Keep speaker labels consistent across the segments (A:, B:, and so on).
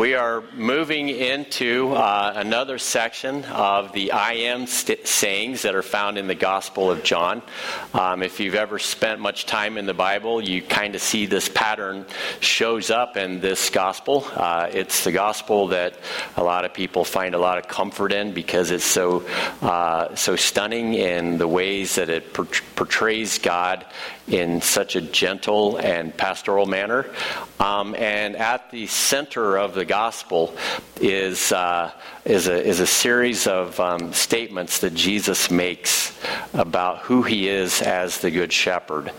A: We are moving into uh, another section of the I am st- sayings that are found in the Gospel of John. Um, if you've ever spent much time in the Bible, you kind of see this pattern shows up in this Gospel. Uh, it's the Gospel that a lot of people find a lot of comfort in because it's so uh, so stunning in the ways that it portrays God in such a gentle and pastoral manner. Um, and at the center of the gospel is, uh, is, a, is a series of um, statements that Jesus makes about who he is as the Good Shepherd.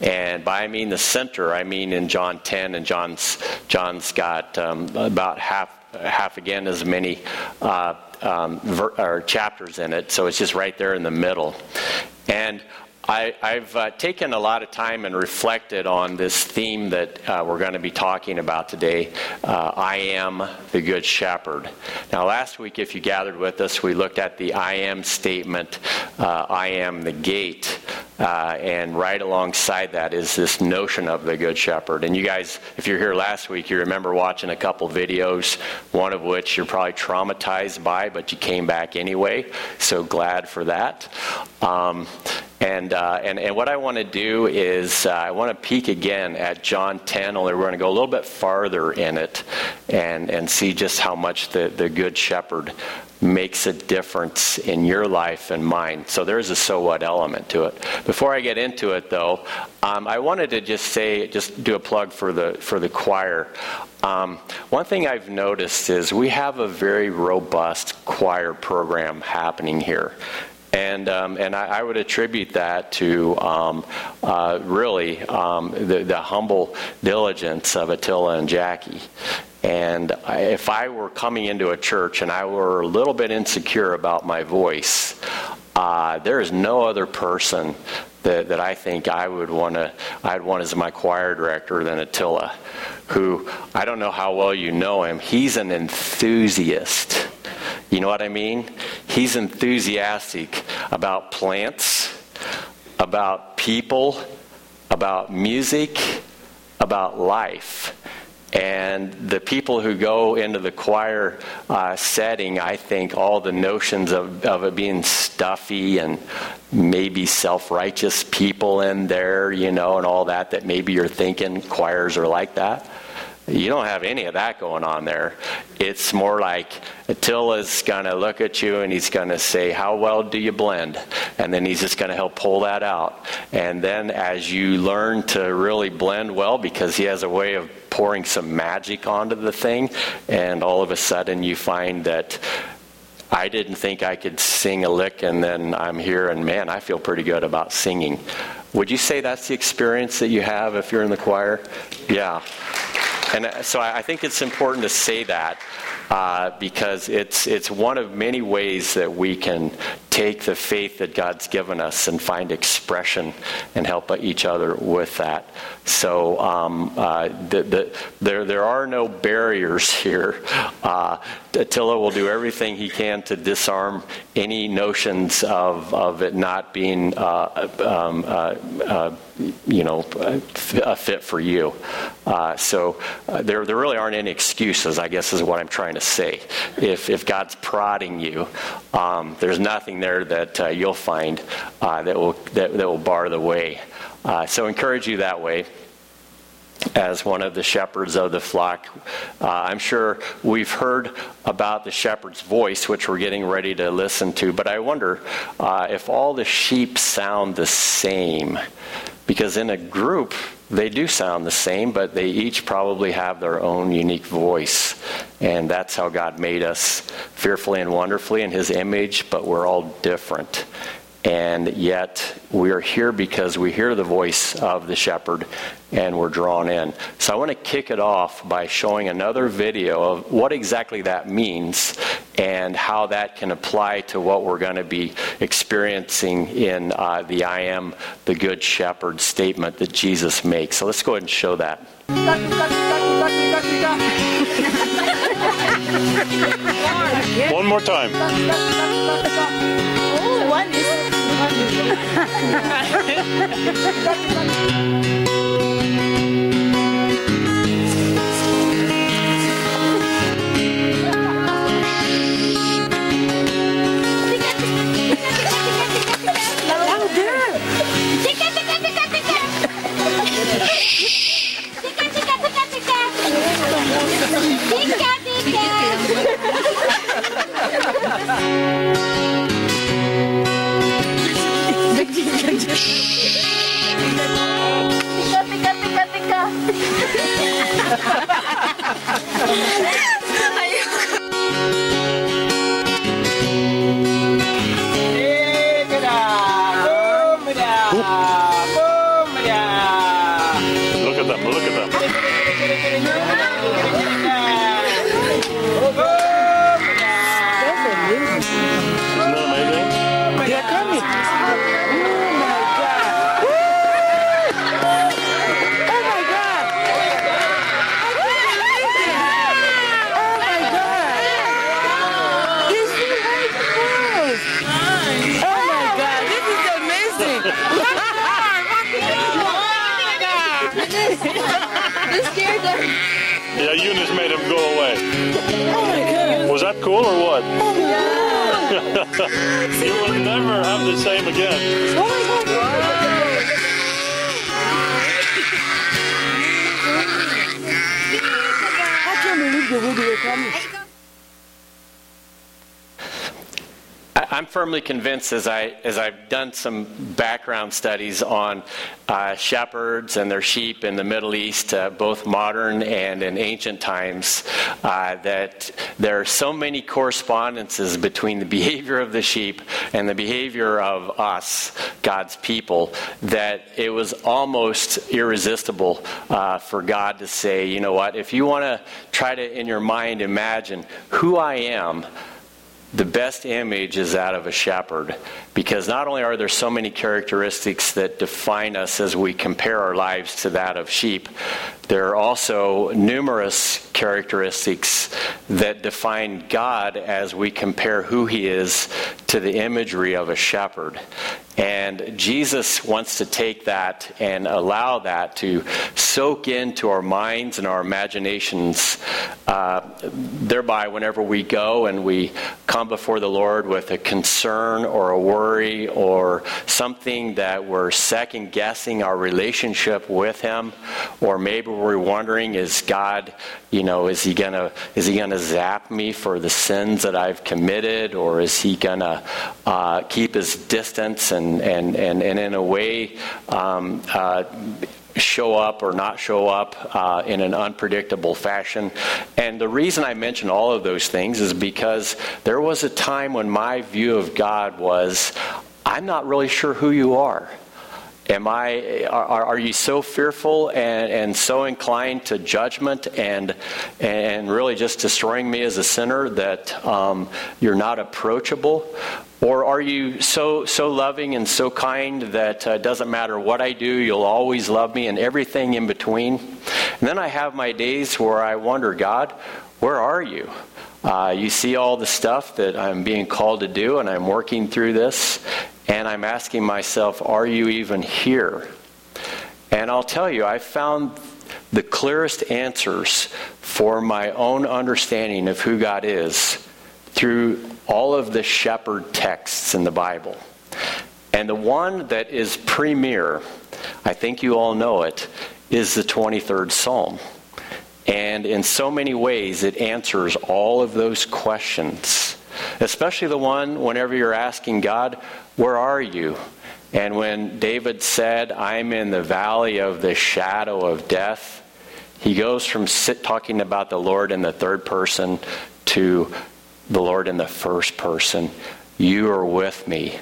A: And by I mean the center, I mean in John 10, and John's, John's got um, about half, half again as many. Uh, um, ver- chapters in it, so it's just right there in the middle. And I, have uh, taken a lot of time and reflected on this theme that uh, we're going to be talking about today. Uh, I am the Good Shepherd. Now, last week, if you gathered with us, we looked at the I am statement uh, I am the gate. Uh, and right alongside that is this notion of the Good Shepherd. And you guys, if you're here last week, you remember watching a couple videos, one of which you're probably traumatized by, but you came back anyway. So glad for that. Um, and, uh, and, and what I want to do is uh, I want to peek again at John 10, only we're going to go a little bit farther in it and, and see just how much the, the Good Shepherd makes a difference in your life and mine. So there's a so what element to it. Before I get into it, though, um, I wanted to just say, just do a plug for the for the choir. Um, one thing I've noticed is we have a very robust choir program happening here. And, um, and I, I, would attribute that to um, uh, really um, the, the, humble diligence of Attila and Jackie. And if I were coming into a church and I were a little bit insecure about my voice, uh, there is no other person that, that I think I would want to I'd want as my choir director than Attila, who I don't know how well you know him. He's an enthusiast you know what I mean? He's enthusiastic about plants, about people, about music, about life. And the people who go into the choir uh, setting, I think all the notions of, of it being stuffy and maybe self righteous people in there, you know, and all that, that maybe you're thinking choirs are like that. You don't have any of that going on there. It's more like Attila's going to look at you and he's going to say, How well do you blend? And then he's just going to help pull that out. And then as you learn to really blend well, because he has a way of pouring some magic onto the thing, and all of a sudden you find that. I didn't think I could sing a lick, and then I'm here, and man, I feel pretty good about singing. Would you say that's the experience that you have if you're in the choir? Yeah. And uh, so I think it's important to say that uh, because it's, it's one of many ways that we can take the faith that God's given us and find expression and help each other with that. So um, uh, the, the, there, there are no barriers here. Uh, Attila will do everything he can to disarm any notions of, of it not being, uh, um, uh, uh, you know, a fit for you. Uh, so there, there really aren't any excuses, I guess, is what I'm trying to say. If, if God's prodding you, um, there's nothing there that you'll find that, will, that, that will bar the way. Uh, so encourage you that way as one of the shepherds of the flock. Uh, I'm sure we've heard about the shepherd's voice, which we're getting ready to listen to, but I wonder uh, if all the sheep sound the same. Because in a group, they do sound the same, but they each probably have their own unique voice. And that's how God made us fearfully and wonderfully in His image, but we're all different. And yet we are here because we hear the voice of the shepherd and we're drawn in. So I want to kick it off by showing another video of what exactly that means and how that can apply to what we're going to be experiencing in uh, the I am the good shepherd statement that Jesus makes. So let's go ahead and show that.
B: One more time.
C: Oh, one Thank
D: you.
B: That cool or what?
C: Oh my
B: You will never have the same again.
C: Oh my God. I can't believe the way they were coming.
A: I'm firmly convinced, as I as I've done some background studies on uh, shepherds and their sheep in the Middle East, uh, both modern and in ancient times, uh, that there are so many correspondences between the behavior of the sheep and the behavior of us, God's people, that it was almost irresistible uh, for God to say, you know what, if you want to try to in your mind imagine who I am the best image is that of a shepherd because not only are there so many characteristics that define us as we compare our lives to that of sheep, there are also numerous characteristics that define God as we compare who he is to the imagery of a shepherd. And Jesus wants to take that and allow that to soak into our minds and our imaginations. Uh, thereby, whenever we go and we come before the Lord with a concern or a worry or something that we're second guessing our relationship with Him, or maybe we're wondering, is God, you know, is He gonna is He gonna zap me for the sins that I've committed, or is He gonna uh, keep His distance and and and, and in a way. Um, uh, show up or not show up uh, in an unpredictable fashion. And the reason I mention all of those things is because there was a time when my view of God was I'm not really sure who you are. Am I? Are, are you so fearful and, and so inclined to judgment and and really just destroying me as a sinner that um, you're not approachable, or are you so so loving and so kind that uh, it doesn't matter what I do, you'll always love me and everything in between? And then I have my days where I wonder, God, where are you? Uh, you see all the stuff that I'm being called to do, and I'm working through this, and I'm asking myself, are you even here? And I'll tell you, I found the clearest answers for my own understanding of who God is through all of the shepherd texts in the Bible. And the one that is premier, I think you all know it, is the 23rd Psalm. And in so many ways, it answers all of those questions, especially the one whenever you're asking God, Where are you? And when David said, I'm in the valley of the shadow of death, he goes from sit, talking about the Lord in the third person to the Lord in the first person. You are with me.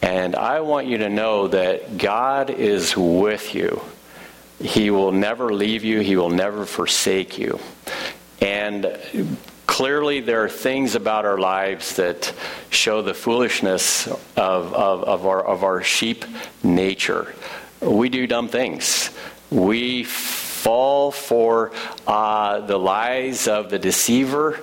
A: And I want you to know that God is with you. He will never leave you, He will never forsake you. And clearly, there are things about our lives that show the foolishness of, of, of, our, of our sheep nature. We do dumb things. We fall for uh, the lies of the deceiver.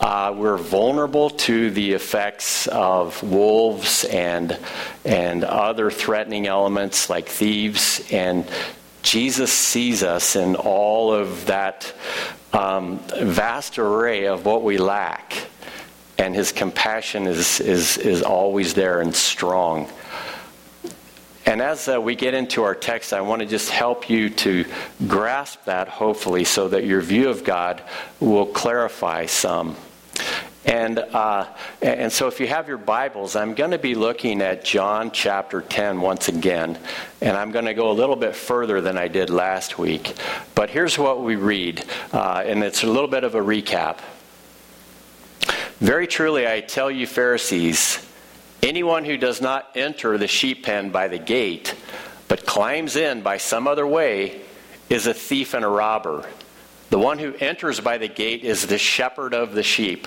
A: Uh, we're vulnerable to the effects of wolves and and other threatening elements like thieves. And Jesus sees us in all of that um, vast array of what we lack, and His compassion is is is always there and strong. And as uh, we get into our text, I want to just help you to grasp that, hopefully, so that your view of God will clarify some. And, uh, and so, if you have your Bibles, I'm going to be looking at John chapter 10 once again. And I'm going to go a little bit further than I did last week. But here's what we read, uh, and it's a little bit of a recap. Very truly, I tell you, Pharisees, anyone who does not enter the sheep pen by the gate, but climbs in by some other way, is a thief and a robber. The one who enters by the gate is the shepherd of the sheep.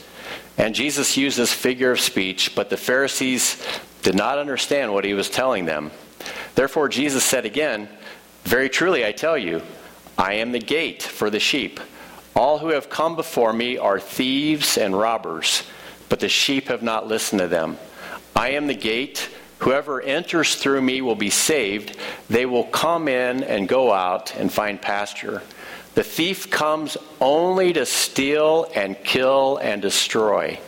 A: And Jesus used this figure of speech, but the Pharisees did not understand what he was telling them. Therefore, Jesus said again, Very truly, I tell you, I am the gate for the sheep. All who have come before me are thieves and robbers, but the sheep have not listened to them. I am the gate. Whoever enters through me will be saved. They will come in and go out and find pasture. The thief comes only to steal and kill and destroy.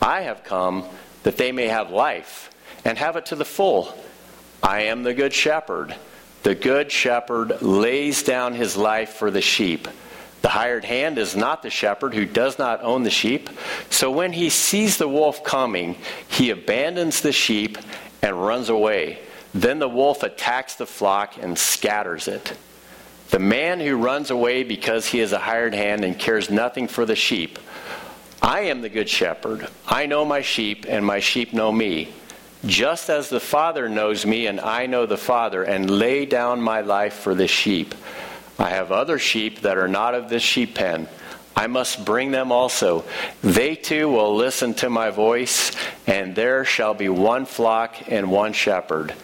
A: I have come that they may have life and have it to the full. I am the good shepherd. The good shepherd lays down his life for the sheep. The hired hand is not the shepherd who does not own the sheep. So when he sees the wolf coming, he abandons the sheep and runs away. Then the wolf attacks the flock and scatters it. The man who runs away because he is a hired hand and cares nothing for the sheep. I am the good shepherd. I know my sheep, and my sheep know me. Just as the Father knows me, and I know the Father, and lay down my life for the sheep. I have other sheep that are not of this sheep pen. I must bring them also. They too will listen to my voice, and there shall be one flock and one shepherd.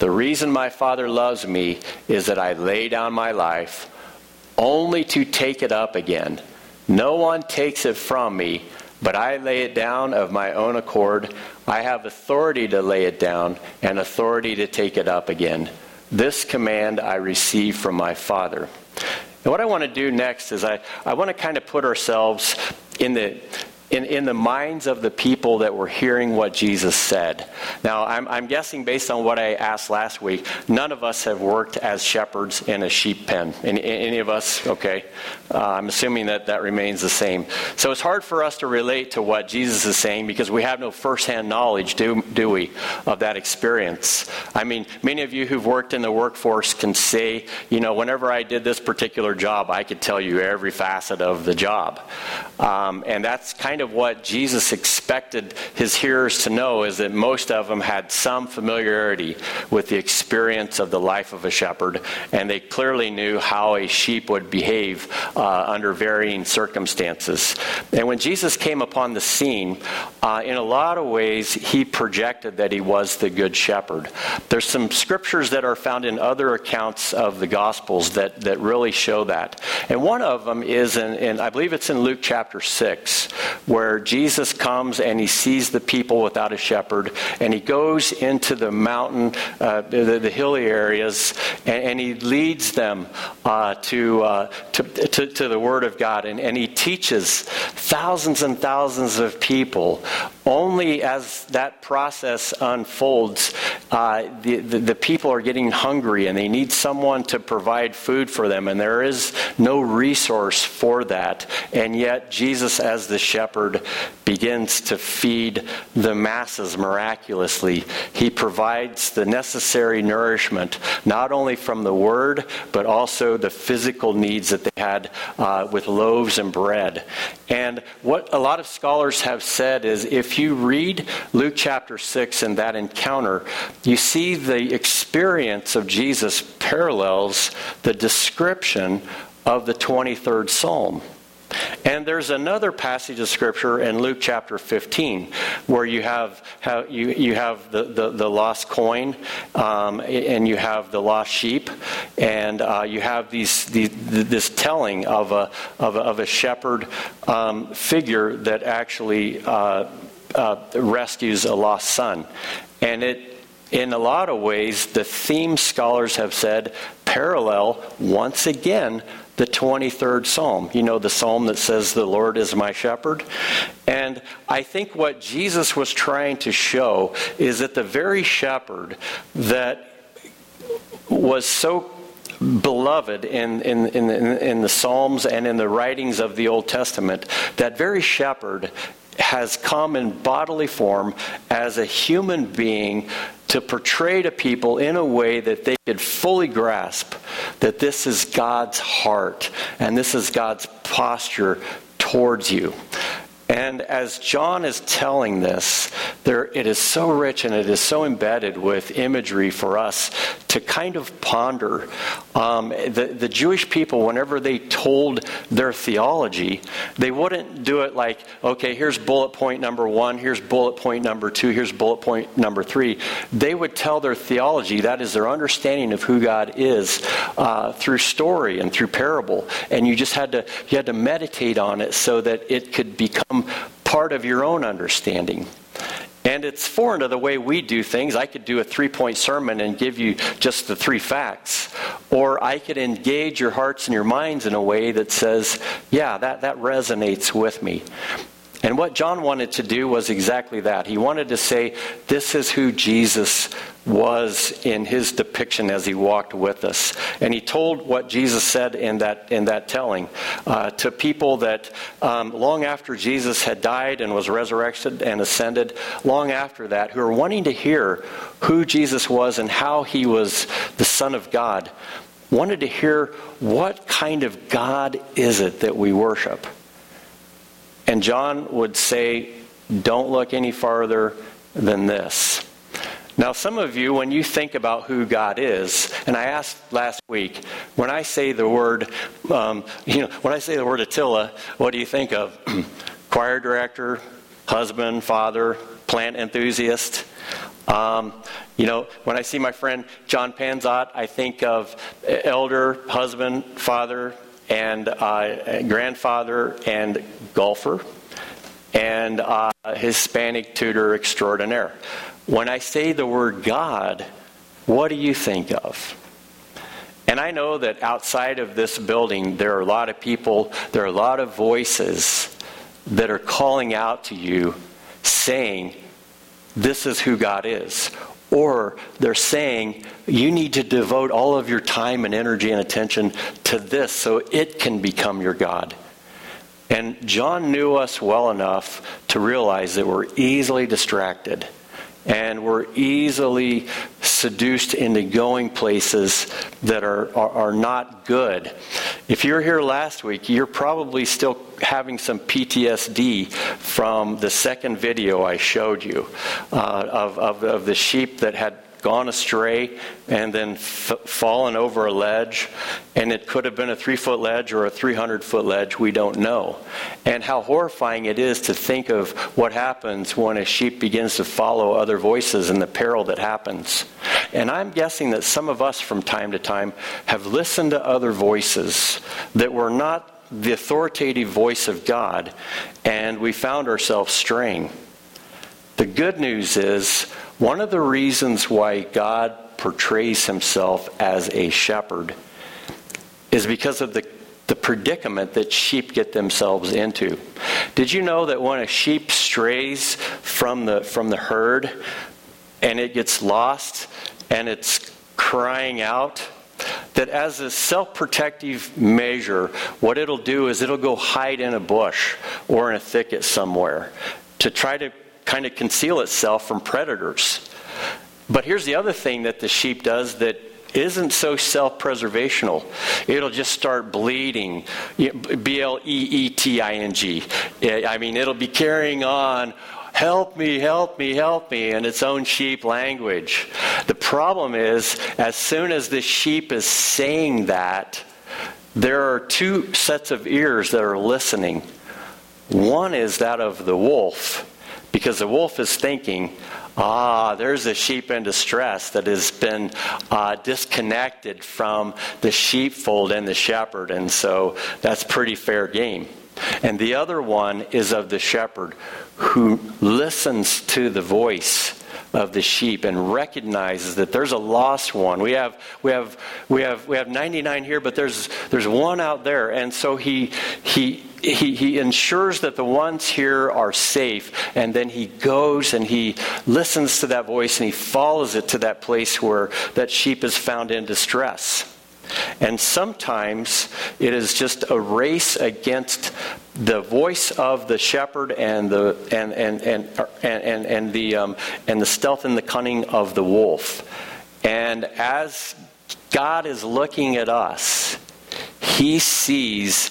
A: The reason my Father loves me is that I lay down my life only to take it up again. No one takes it from me, but I lay it down of my own accord. I have authority to lay it down and authority to take it up again. This command I receive from my Father. And what I want to do next is I, I want to kind of put ourselves in the in, in the minds of the people that were hearing what Jesus said. Now, I'm, I'm guessing based on what I asked last week, none of us have worked as shepherds in a sheep pen. Any, any of us? Okay. Uh, I'm assuming that that remains the same. So it's hard for us to relate to what Jesus is saying because we have no firsthand knowledge, do, do we, of that experience. I mean, many of you who've worked in the workforce can say, you know, whenever I did this particular job, I could tell you every facet of the job. Um, and that's kind kind of what Jesus expected his hearers to know is that most of them had some familiarity with the experience of the life of a shepherd, and they clearly knew how a sheep would behave uh, under varying circumstances. And when Jesus came upon the scene, uh, in a lot of ways, he projected that he was the good shepherd. There's some scriptures that are found in other accounts of the Gospels that, that really show that. And one of them is in, in I believe it's in Luke chapter 6, where Jesus comes and he sees the people without a shepherd, and he goes into the mountain, uh, the, the, hilly areas, and, and he leads them uh, to, uh, to, to, to, the Word of God, and, and he teaches thousands and thousands of people. Only as that process unfolds, uh, the, the, the people are getting hungry and they need someone to provide food for them, and there is no resource for that. And yet, Jesus, as the shepherd, begins to feed the masses miraculously. He provides the necessary nourishment, not only from the word, but also the physical needs that they had uh, with loaves and bread. And what a lot of scholars have said is if you read Luke chapter 6 and that encounter, you see the experience of Jesus parallels the description of the 23rd Psalm. And there's another passage of scripture in Luke chapter 15 where you have, you, you have the, the, the lost coin um, and you have the lost sheep and uh, you have these, these, this telling of a, of a, of a shepherd um, figure that actually uh, uh, rescues a lost son. And it in a lot of ways, the theme scholars have said parallel once again the 23rd Psalm. You know, the psalm that says, The Lord is my shepherd. And I think what Jesus was trying to show is that the very shepherd that was so beloved in, in, in, in, the Psalms and in the writings of the Old Testament, that very shepherd has come in bodily form as a human being to portray to people in a way that they could fully grasp that this is God's heart and this is God's posture towards you. And as John is telling this, there, it is so rich and it is so embedded with imagery for us to kind of ponder. Um, the, the Jewish people, whenever they told their theology, they wouldn't do it like, okay, here's bullet point number one, here's bullet point number two, here's bullet point number three. They would tell their theology, that is their understanding of who God is, uh, through story and through parable. And you just had to, you had to meditate on it so that it could become part of your own understanding. And it's foreign to the way we do things. I could do a three point sermon and give you just the three facts. Or I could engage your hearts and your minds in a way that says, yeah, that, that resonates with me. And what John wanted to do was exactly that. He wanted to say, this is who Jesus was in his depiction as he walked with us. And he told what Jesus said in that, in that telling uh, to people that um, long after Jesus had died and was resurrected and ascended, long after that, who are wanting to hear who Jesus was and how he was the Son of God, wanted to hear what kind of God is it that we worship. And John would say, don't look any farther than this. Now, some of you, when you think about who God is, and I asked last week, when I say the word, um, you know, when I say the word Attila, what do you think of? Choir director, husband, father, plant enthusiast. Um, you know, when I see my friend John Panzot, I think of elder, husband, father, and uh, grandfather and golfer and uh, Hispanic tutor extraordinaire. When I say the word God, what do you think of? And I know that outside of this building, there are a lot of people, there are a lot of voices that are calling out to you saying, This is who God is. Or they're saying, you need to devote all of your time and energy and attention to this so it can become your God. And John knew us well enough to realize that we're easily distracted and we're easily seduced into going places that are, are, are, not good. If you're here last week, you're probably still having some PTSD from the second video I showed you uh, of, of, of the sheep that had gone astray and then f- fallen over a ledge. And it could have been a three foot ledge or a 300 foot ledge, we don't know. And how horrifying it is to think of what happens when a sheep begins to follow other voices and the peril that happens. And I'm guessing that some of us from time to time have listened to other voices that were not the authoritative voice of God, and we found ourselves straying. The good news is one of the reasons why God portrays himself as a shepherd is because of the, the predicament that sheep get themselves into. Did you know that when a sheep strays from the, from the herd and it gets lost and it's crying out, that as a self protective measure, what it'll do is it'll go hide in a bush or in a thicket somewhere to try to kind of conceal itself from predators. But here's the other thing that the sheep does that isn't so self preservational. It'll just start bleating. B L E E T I N G. I mean, it'll be carrying on. Help me, help me, help me, in its own sheep language. The problem is, as soon as the sheep is saying that, there are two sets of ears that are listening. One is that of the wolf, because the wolf is thinking, ah, there's a sheep in distress that has been uh, disconnected from the sheepfold and the shepherd, and so that's pretty fair game. And the other one is of the shepherd who listens to the voice of the sheep and recognizes that there's a lost one. We have we have we have we have 99 here, but there's there's one out there, and so he he. He, he ensures that the ones here are safe, and then he goes and he listens to that voice and he follows it to that place where that sheep is found in distress. And sometimes it is just a race against the voice of the shepherd and the and and and and, and, and the um, and the stealth and the cunning of the wolf. And as God is looking at us, He sees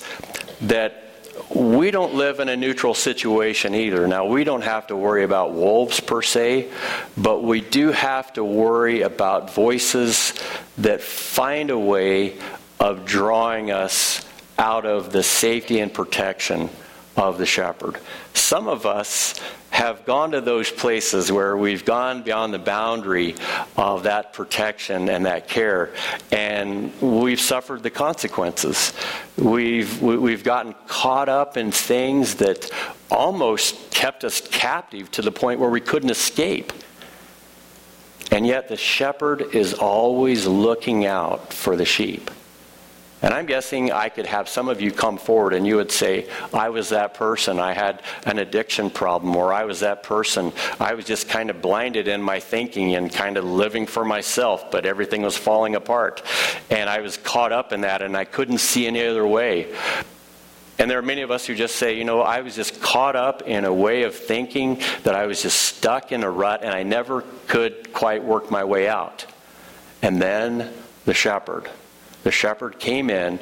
A: that we don't live in a neutral situation either. Now, we don't have to worry about wolves per se, but we do have to worry about voices that find a way of drawing us out of the safety and protection of the shepherd. Some of us have gone to those places where we've gone beyond the boundary of that protection and that care, and we've suffered the consequences. We've, we've gotten caught up in things that almost kept us captive to the point where we couldn't escape. And yet the shepherd is always looking out for the sheep. And I'm guessing I could have some of you come forward and you would say, I was that person. I had an addiction problem, or I was that person. I was just kind of blinded in my thinking and kind of living for myself, but everything was falling apart. And I was caught up in that and I couldn't see any other way. And there are many of us who just say, you know, I was just caught up in a way of thinking that I was just stuck in a rut and I never could quite work my way out. And then the shepherd the shepherd came in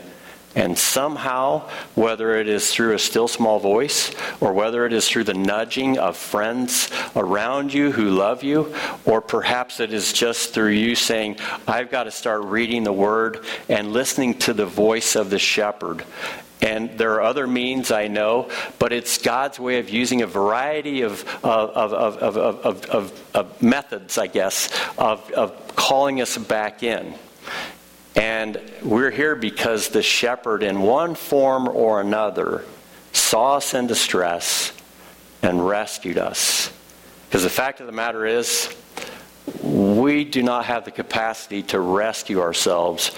A: and somehow, whether it is through a still small voice or whether it is through the nudging of friends around you who love you, or perhaps it is just through you saying, I've got to start reading the word and listening to the voice of the shepherd. And there are other means, I know, but it's God's way of using a variety of, of, of, of, methods, I guess, of, of calling us back in. And we're here because the shepherd, in one form or another, saw us in distress and rescued us. Because the fact of the matter is, we do not have the capacity to rescue ourselves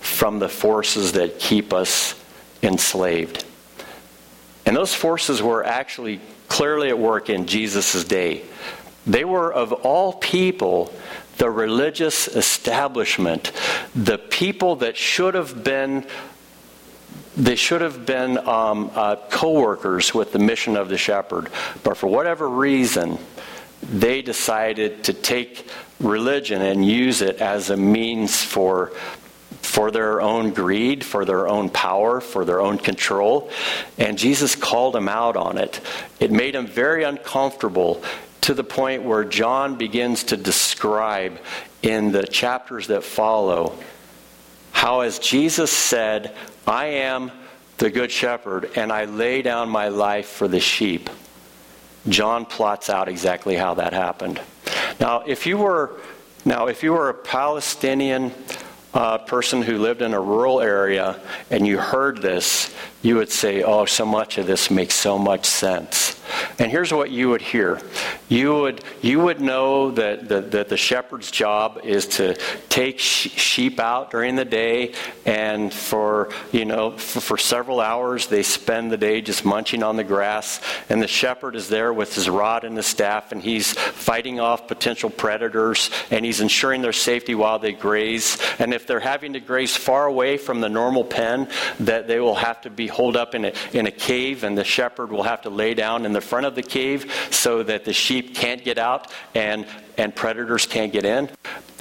A: from the forces that keep us enslaved. And those forces were actually clearly at work in Jesus' day. They were, of all people, the religious establishment, the people that should have been they should have been um, uh, co-workers with the mission of the shepherd but for whatever reason they decided to take religion and use it as a means for for their own greed, for their own power, for their own control. And Jesus called them out on it. It made them very uncomfortable to the point where John begins to describe in the chapters that follow how, as Jesus said, I am the good shepherd and I lay down my life for the sheep. John plots out exactly how that happened. Now, if you were now if you were a Palestinian uh, person who lived in a rural area and you heard this, you would say, "Oh, so much of this makes so much sense." And here's what you would hear. You would, you would know that, that, that the shepherd's job is to take sh- sheep out during the day, and for, you know, for, for several hours they spend the day just munching on the grass, and the shepherd is there with his rod and his staff, and he's fighting off potential predators, and he's ensuring their safety while they graze. And if they're having to graze far away from the normal pen, that they will have to be holed up in a, in a cave, and the shepherd will have to lay down in the front of the cave so that the sheep can't get out and, and predators can't get in.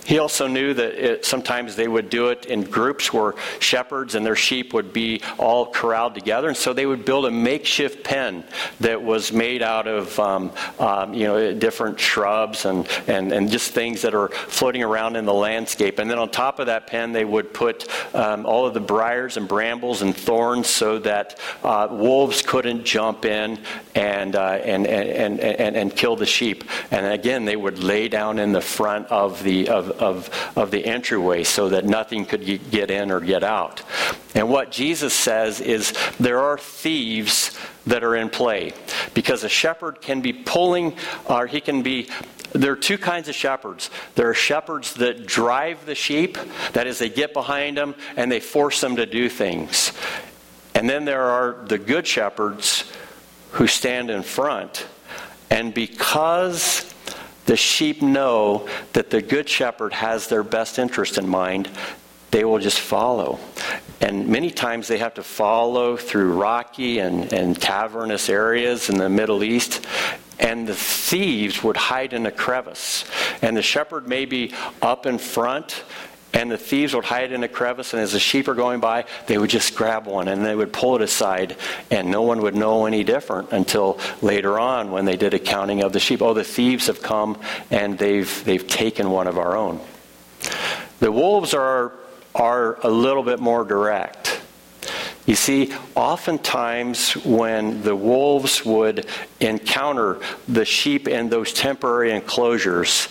A: He also knew that it, sometimes they would do it in groups where shepherds and their sheep would be all corralled together, and so they would build a makeshift pen that was made out of um, um, you know different shrubs and, and, and just things that are floating around in the landscape. And then on top of that pen, they would put um, all of the briars and brambles and thorns so that uh, wolves couldn't jump in and, uh, and, and, and, and, kill the sheep. And again, they would lay down in the front of the, of, of, of the entryway so that nothing could get in or get out. And what Jesus says is there are thieves that are in play because a shepherd can be pulling or he can be there are two kinds of shepherds. There are shepherds that drive the sheep, that is, they get behind them and they force them to do things. And then there are the good shepherds who stand in front. And because the sheep know that the good shepherd has their best interest in mind, they will just follow. And many times they have to follow through rocky and, and cavernous areas in the Middle East. And the thieves would hide in a crevice. And the shepherd may be up in front, and the thieves would hide in a crevice. And as the sheep are going by, they would just grab one and they would pull it aside. And no one would know any different until later on when they did a counting of the sheep. Oh, the thieves have come and they've, they've taken one of our own. The wolves are are a little bit more direct. You see, oftentimes when the wolves would encounter the sheep in those temporary enclosures,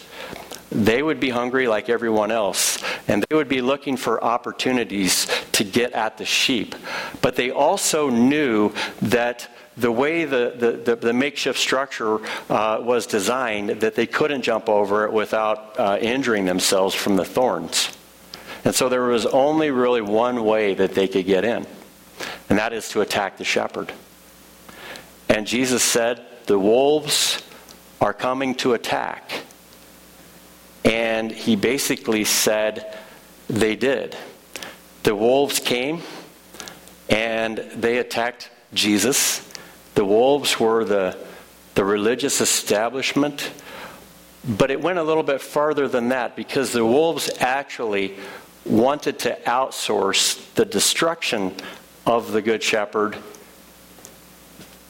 A: they would be hungry like everyone else, and they would be looking for opportunities to get at the sheep. But they also knew that the way the, the, the, the makeshift structure uh, was designed, that they couldn't jump over it without uh, injuring themselves from the thorns. And so there was only really one way that they could get in, and that is to attack the shepherd. And Jesus said, The wolves are coming to attack. And he basically said, They did. The wolves came and they attacked Jesus. The wolves were the, the religious establishment. But it went a little bit farther than that because the wolves actually wanted to outsource the destruction of the Good Shepherd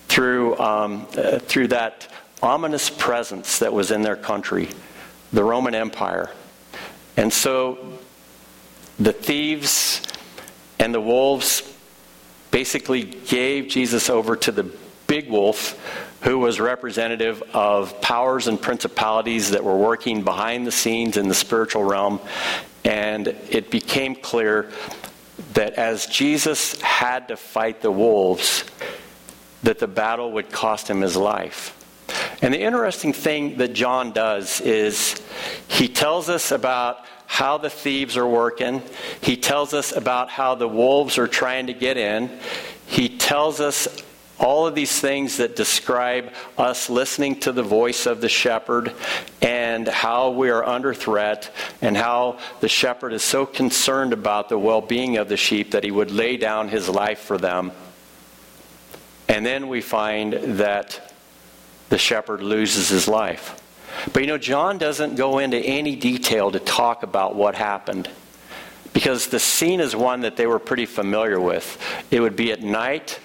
A: through, um, uh, through that ominous presence that was in their country, the Roman Empire. And so the thieves and the wolves basically gave Jesus over to the big wolf, who was representative of powers and principalities that were working behind the scenes in the spiritual realm. And it became clear that as Jesus had to fight the wolves, that the battle would cost him his life. And the interesting thing that John does is he tells us about how the thieves are working. He tells us about how the wolves are trying to get in. He tells us all of these things that describe us listening to the voice of the shepherd and how we are under threat and how the shepherd is so concerned about the well being of the sheep that he would lay down his life for them. And then we find that the shepherd loses his life. But you know, John doesn't go into any detail to talk about what happened because the scene is one that they were pretty familiar with. It would be at night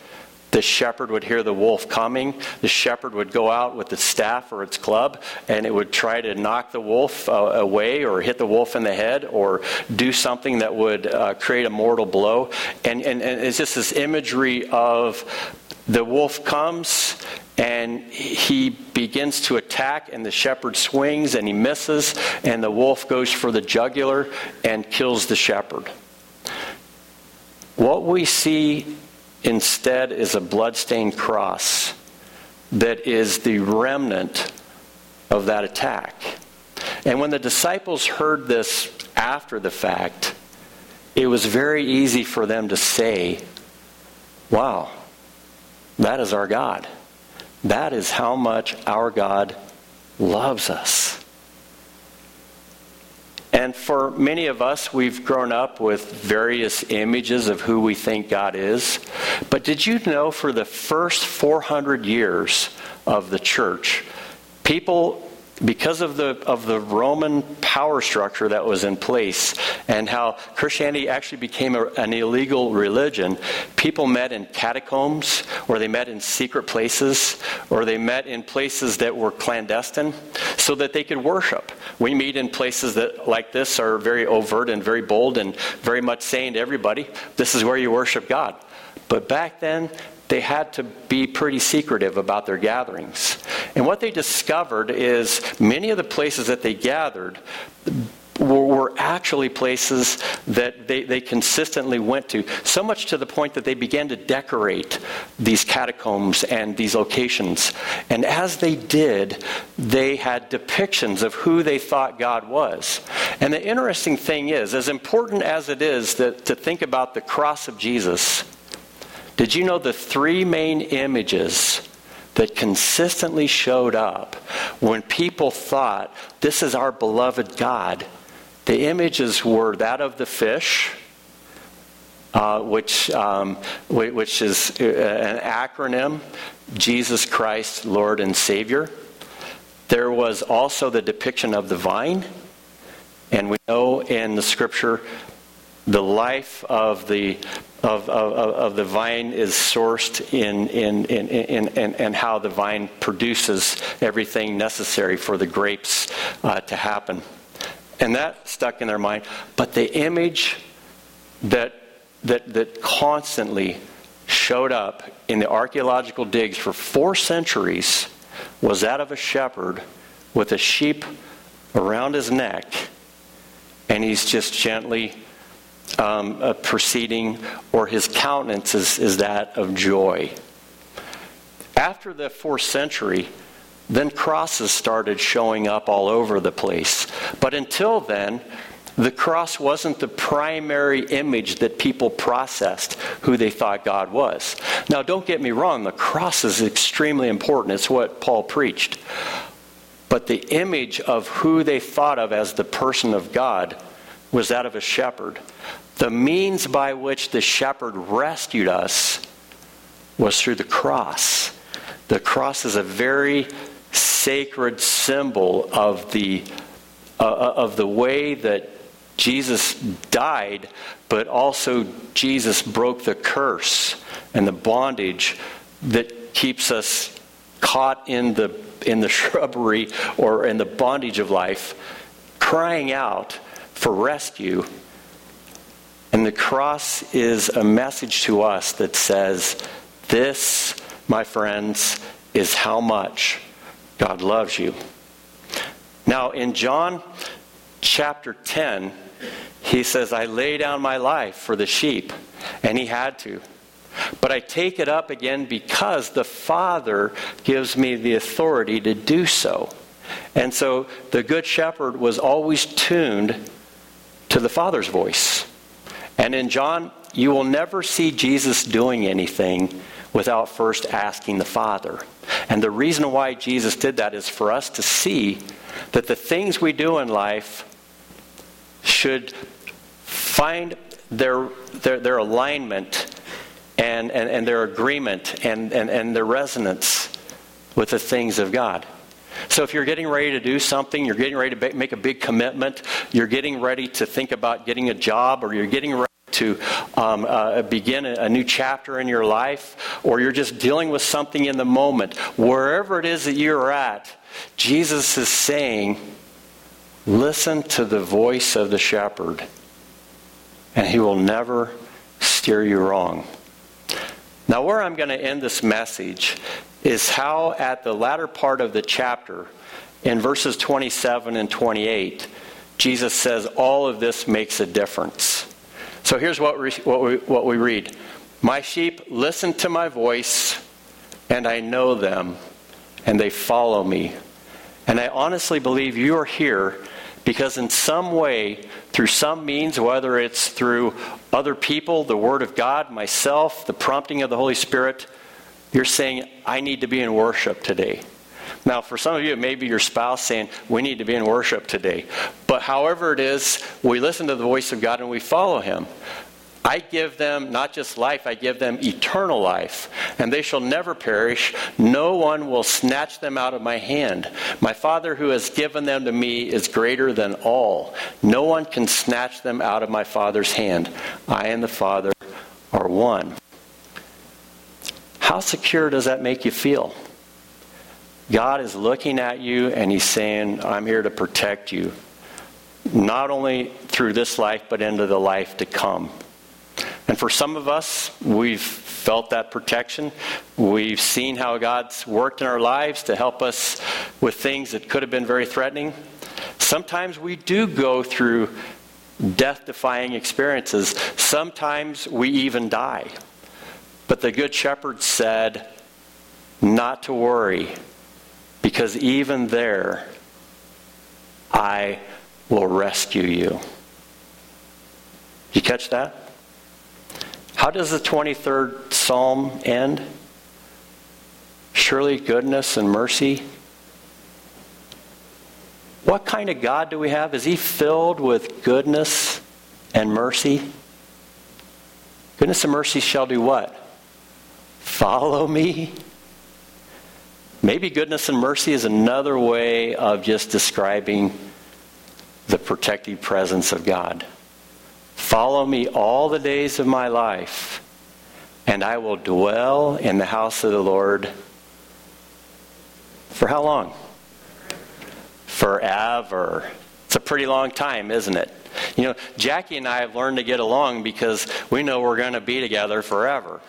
A: the shepherd would hear the wolf coming. The shepherd would go out with the staff or its club and it would try to knock the wolf uh, away or hit the wolf in the head or do something that would uh, create a mortal blow. And, and, and it's just this imagery of the wolf comes and he begins to attack, and the shepherd swings and he misses, and the wolf goes for the jugular and kills the shepherd. What we see instead is a bloodstained cross that is the remnant of that attack. And when the disciples heard this after the fact, it was very easy for them to say, Wow, that is our God. That is how much our God loves us. And for many of us, we've grown up with various images of who we think God is. But did you know for the first 400 years of the church, people because of the of the Roman power structure that was in place and how Christianity actually became a, an illegal religion, people met in catacombs or they met in secret places or they met in places that were clandestine so that they could worship. We meet in places that like this are very overt and very bold and very much saying to everybody, this is where you worship God. But back then, they had to be pretty secretive about their gatherings. And what they discovered is many of the places that they gathered were, actually places that they, they consistently went to, so much to the point that they began to decorate these catacombs and these locations. And as they did, they had depictions of who they thought God was. And the interesting thing is, as important as it is that, to think about the cross of Jesus, did you know the three main images that consistently showed up when people thought, this is our beloved God? The images were that of the fish, uh, which, um, which is uh, an acronym Jesus Christ, Lord and Savior. There was also the depiction of the vine. And we know in the scripture the life of the of, of, of the vine is sourced in, in, in, in, in, in how the vine produces everything necessary for the grapes uh, to happen. And that stuck in their mind. But the image that, that, that constantly showed up in the archaeological digs for four centuries was that of a shepherd with a sheep around his neck, and he's just gently um, proceeding, or his countenance is, is that of joy. After the fourth century, then crosses started showing up all over the place. But until then, the cross wasn't the primary image that people processed who they thought God was. Now, don't get me wrong, the cross is extremely important. It's what Paul preached. But the image of who they thought of as the person of God was that of a shepherd. The means by which the shepherd rescued us was through the cross. The cross is a very sacred symbol of the, uh, uh, of the way that Jesus died, but also Jesus broke the curse and the bondage that keeps us caught in the, in the shrubbery or in the bondage of life, crying out for rescue and the cross is a message to us that says, This, my friends, is how much God loves you. Now, in John chapter 10, he says, I lay down my life for the sheep. And he had to. But I take it up again because the Father gives me the authority to do so. And so the Good Shepherd was always tuned to the Father's voice. And in John, you will never see Jesus doing anything without first asking the Father. And the reason why Jesus did that is for us to see that the things we do in life should find their, their, their alignment and, and, and their agreement and, and, and their resonance with the things of God. So if you're getting ready to do something, you're getting ready to make a big commitment, you're getting ready to think about getting a job, or you're getting ready to um, uh, begin a, a new chapter in your life, or you're just dealing with something in the moment, wherever it is that you're at, Jesus is saying, listen to the voice of the shepherd, and he will never steer you wrong. Now, where I'm going to end this message is how, at the latter part of the chapter, in verses 27 and 28, Jesus says, All of this makes a difference. So here's what we, what we, what we read My sheep listen to my voice, and I know them, and they follow me. And I honestly believe you are here because, in some way, through some means, whether it's through other people, the Word of God, myself, the prompting of the Holy Spirit, you're saying, I need to be in worship today. Now, for some of you, it may be your spouse saying, We need to be in worship today. But however it is, we listen to the voice of God and we follow Him. I give them not just life, I give them eternal life, and they shall never perish. No one will snatch them out of my hand. My Father who has given them to me is greater than all. No one can snatch them out of my Father's hand. I and the Father are one. How secure does that make you feel? God is looking at you and He's saying, I'm here to protect you, not only through this life, but into the life to come. And for some of us, we've felt that protection. We've seen how God's worked in our lives to help us with things that could have been very threatening. Sometimes we do go through death defying experiences. Sometimes we even die. But the Good Shepherd said, not to worry, because even there, I will rescue you. You catch that? How does the 23rd Psalm end? Surely goodness and mercy. What kind of God do we have? Is he filled with goodness and mercy? Goodness and mercy shall do what? Follow me? Maybe goodness and mercy is another way of just describing the protective presence of God. Follow me all the days of my life, and I will dwell in the house of the Lord. For how long? Forever. It's a pretty long time, isn't it? You know, Jackie and I have learned to get along because we know we're going to be together forever.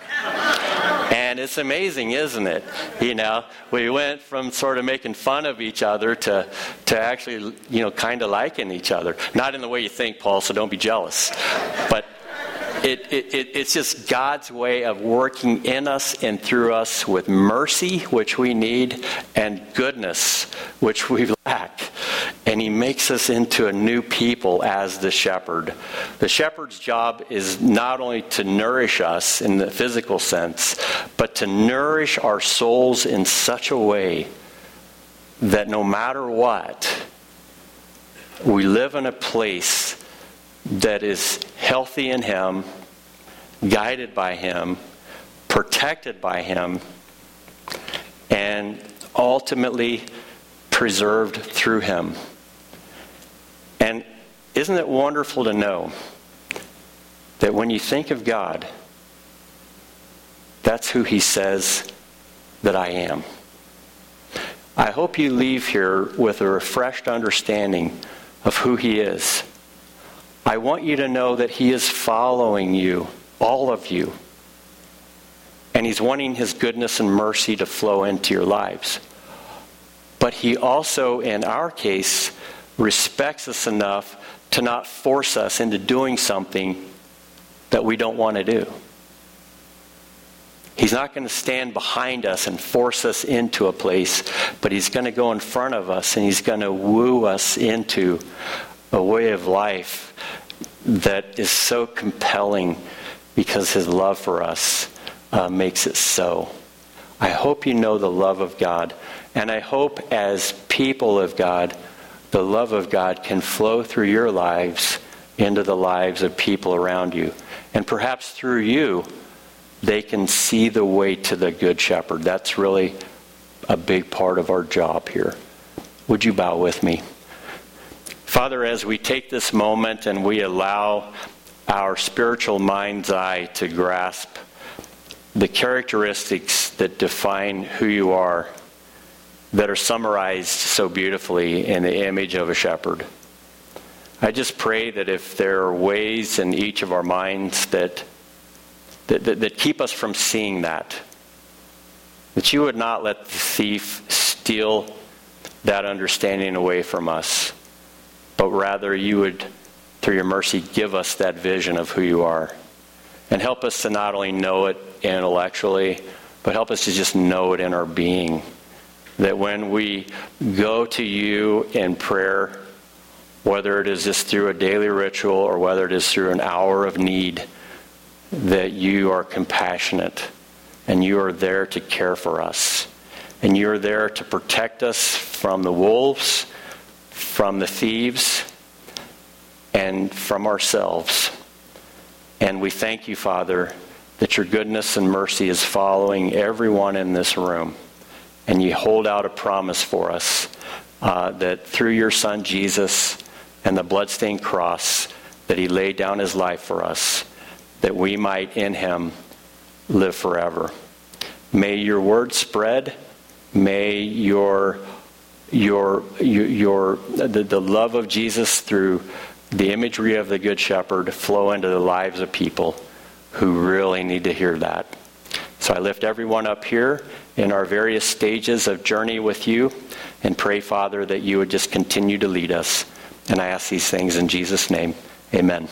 A: And it's amazing, isn't it? You know, we went from sort of making fun of each other to, to actually, you know, kind of liking each other. Not in the way you think, Paul, so don't be jealous. But it, it, it, it's just God's way of working in us and through us with mercy, which we need, and goodness, which we lack. And He makes us into a new people as the shepherd. The shepherd's job is not only to nourish us in the physical sense, but to nourish our souls in such a way that no matter what, we live in a place that is healthy in Him, guided by Him, protected by Him, and ultimately preserved through Him. And isn't it wonderful to know that when you think of God, that's who He says that I am? I hope you leave here with a refreshed understanding of who He is I want you to know that He is following you, all of you. And He's wanting His goodness and mercy to flow into your lives. But He also, in our case, respects us enough to not force us into doing something that we don't want to do. He's not going to stand behind us and force us into a place, but He's going to go in front of us and He's going to woo us into a way of life that is so compelling because his love for us uh, makes it so. I hope you know the love of God. And I hope as people of God, the love of God can flow through your lives into the lives of people around you. And perhaps through you, they can see the way to the Good Shepherd. That's really a big part of our job here. Would you bow with me? Father, as we take this moment and we allow our spiritual mind's eye to grasp the characteristics that define who you are, that are summarized so beautifully in the image of a shepherd. I just pray that if there are ways in each of our minds that, that, that, that keep us from seeing that, that you would not let the thief steal that understanding away from us but rather you would, through your mercy, give us that vision of who you are. And help us to not only know it intellectually, but help us to just know it in our being. That when we go to you in prayer, whether it is just through a daily ritual or whether it is through an hour of need, that you are compassionate and you are there to care for us. And you are there to protect us from the wolves from the thieves and from ourselves. And we thank you, Father, that your goodness and mercy is following everyone in this room. And you hold out a promise for us uh, that through your Son Jesus and the bloodstained cross, that he laid down his life for us, that we might in him live forever. May your word spread. May your your your the, the love of Jesus through the imagery of the good shepherd flow into the lives of people who really need to hear that. So I lift everyone up here in our various stages of journey with you and pray, Father, that you would just continue to lead us. And I ask these things in Jesus' name. Amen.